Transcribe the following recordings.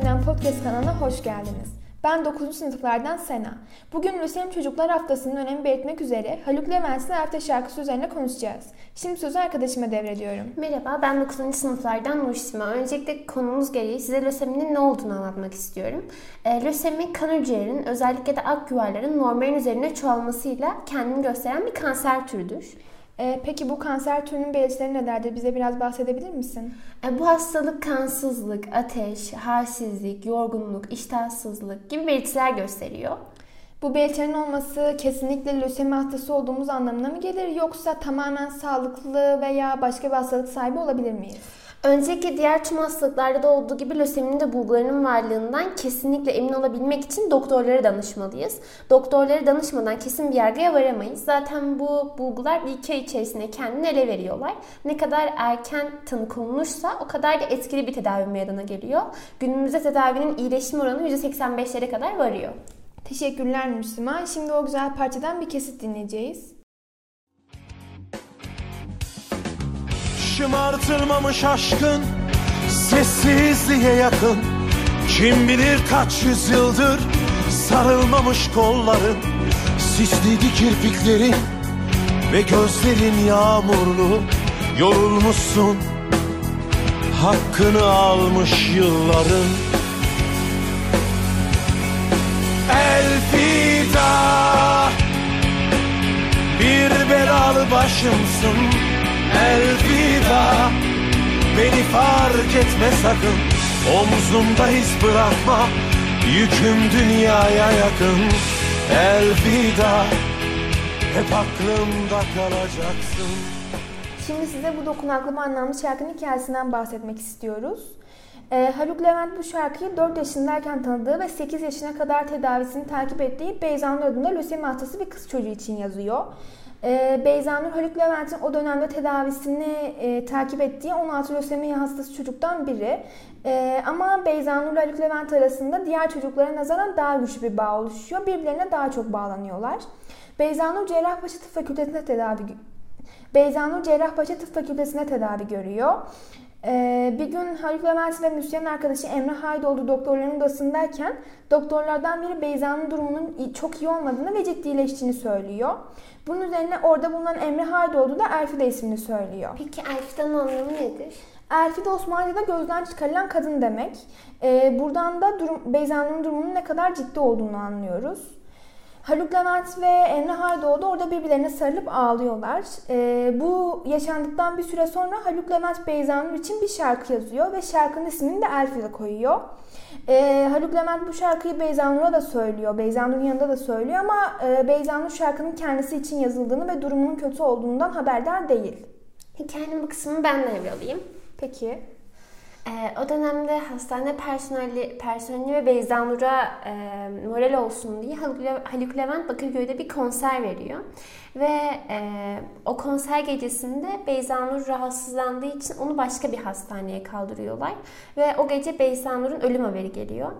Podcast kanalına hoş geldiniz. Ben 9. sınıflardan Sena. Bugün Lösemi Çocuklar Haftası'nın önemi belirtmek üzere Haluk Levent'in Hafta şarkısı üzerine konuşacağız. Şimdi sözü arkadaşıma devrediyorum. Merhaba, ben 9. sınıflardan Nurşima. Öncelikle konumuz gereği size löseminin ne olduğunu anlatmak istiyorum. E, lösemi kan hücrelerin, özellikle de ak yuvarların normalin üzerine çoğalmasıyla kendini gösteren bir kanser türüdür. Ee, peki bu kanser türünün belirtileri nelerdir? Bize biraz bahsedebilir misin? E, bu hastalık kansızlık, ateş, halsizlik, yorgunluk, iştahsızlık gibi belirtiler gösteriyor. Bu belirtilerin olması kesinlikle lösemi hastası olduğumuz anlamına mı gelir yoksa tamamen sağlıklı veya başka bir hastalık sahibi olabilir miyiz? Öncelikle diğer tüm hastalıklarda da olduğu gibi löseminin de bulgularının varlığından kesinlikle emin olabilmek için doktorlara danışmalıyız. Doktorlara danışmadan kesin bir yargıya varamayız. Zaten bu bulgular bir iki ay içerisinde kendini ele veriyorlar. Ne kadar erken tanı konulursa o kadar da etkili bir tedavi meydana geliyor. Günümüzde tedavinin iyileşme oranı %85'lere kadar varıyor. Teşekkürler Müslüman. Şimdi o güzel parçadan bir kesit dinleyeceğiz. Şımartılmamış aşkın Sessizliğe yakın Kim bilir kaç yüzyıldır Sarılmamış kolların Sisliydi kirpiklerin Ve gözlerin yağmurlu Yorulmuşsun Hakkını almış yılların başımsın. Elvida Beni fark etme sakın. Omzumda iz bırakma Yüküm dünyaya yakın. Elvida Hep aklımda kalacaksın. Şimdi size bu dokunaklı ve anlamlı şarkının hikayesinden bahsetmek istiyoruz. Ee, Haluk Levent bu şarkıyı 4 yaşındayken tanıdığı ve 8 yaşına kadar tedavisini takip ettiği Beyzanur adında lösemi hastası bir kız çocuğu için yazıyor. Ee, Beyzanur Haluk Levent'in o dönemde tedavisini e, takip ettiği 16 lösemi hastası çocuktan biri. E, ama Beyzanur ile Haluk Levent arasında diğer çocuklara nazaran daha güçlü bir bağ oluşuyor. Birbirlerine daha çok bağlanıyorlar. Beyzanur Cerrahpaşa Tıp Fakültesi'nde tedavi Beyzanur Cerrahpaşa Tıp Fakültesi'nde tedavi görüyor. Ee, bir gün Haluk Levent ve müzisyen arkadaşı Emre Haydoğdu doktorların odasındayken doktorlardan biri Beyza'nın durumunun çok iyi olmadığını ve ciddileştiğini söylüyor. Bunun üzerine orada bulunan Emre Haydoğdu da Elfide ismini söylüyor. Peki Elfide'nin anlamı nedir? Elfide Osmanlıca'da gözden çıkarılan kadın demek. Ee, buradan da durum, Beyza'nın durumunun ne kadar ciddi olduğunu anlıyoruz. Haluk Levent ve Emre Haydoğdu orada birbirlerine sarılıp ağlıyorlar. Ee, bu yaşandıktan bir süre sonra Haluk Levent Beyzanur için bir şarkı yazıyor ve şarkının ismini de Elfide koyuyor. Ee, Haluk Levent bu şarkıyı Beyzanur'a da söylüyor. Beyzanur'un yanında da söylüyor ama e, Beyzanur şarkının kendisi için yazıldığını ve durumunun kötü olduğundan haberdar değil. Hikayenin bu kısmını ben devralayım. Peki. Ee, o dönemde hastane personeli, personeli ve Beyzanur'a e, moral olsun diye Haluk, Levent Bakırköy'de bir konser veriyor. Ve e, o konser gecesinde Beyzanur rahatsızlandığı için onu başka bir hastaneye kaldırıyorlar. Ve o gece Beyzanur'un ölüm haberi geliyor.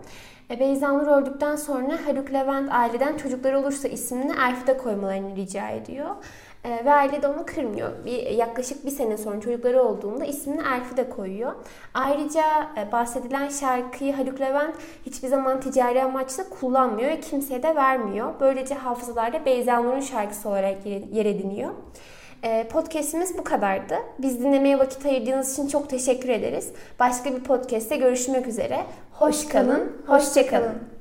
E, Beyzanur öldükten sonra Haluk Levent aileden çocukları olursa ismini Elf'de koymalarını rica ediyor. E, ve aile de onu kırmıyor. Bir, yaklaşık bir sene sonra çocukları olduğunda ismini Elf'i de koyuyor. Ayrıca e, bahsedilen şarkıyı Haluk Levent hiçbir zaman ticari amaçla kullanmıyor ve kimseye de vermiyor. Böylece hafızalarda Beyzanur'un şarkısı olarak yer ediniyor. E, podcast'imiz bu kadardı. Biz dinlemeye vakit ayırdığınız için çok teşekkür ederiz. Başka bir podcast'te görüşmek üzere. Hoş kalın, hoşça kalın.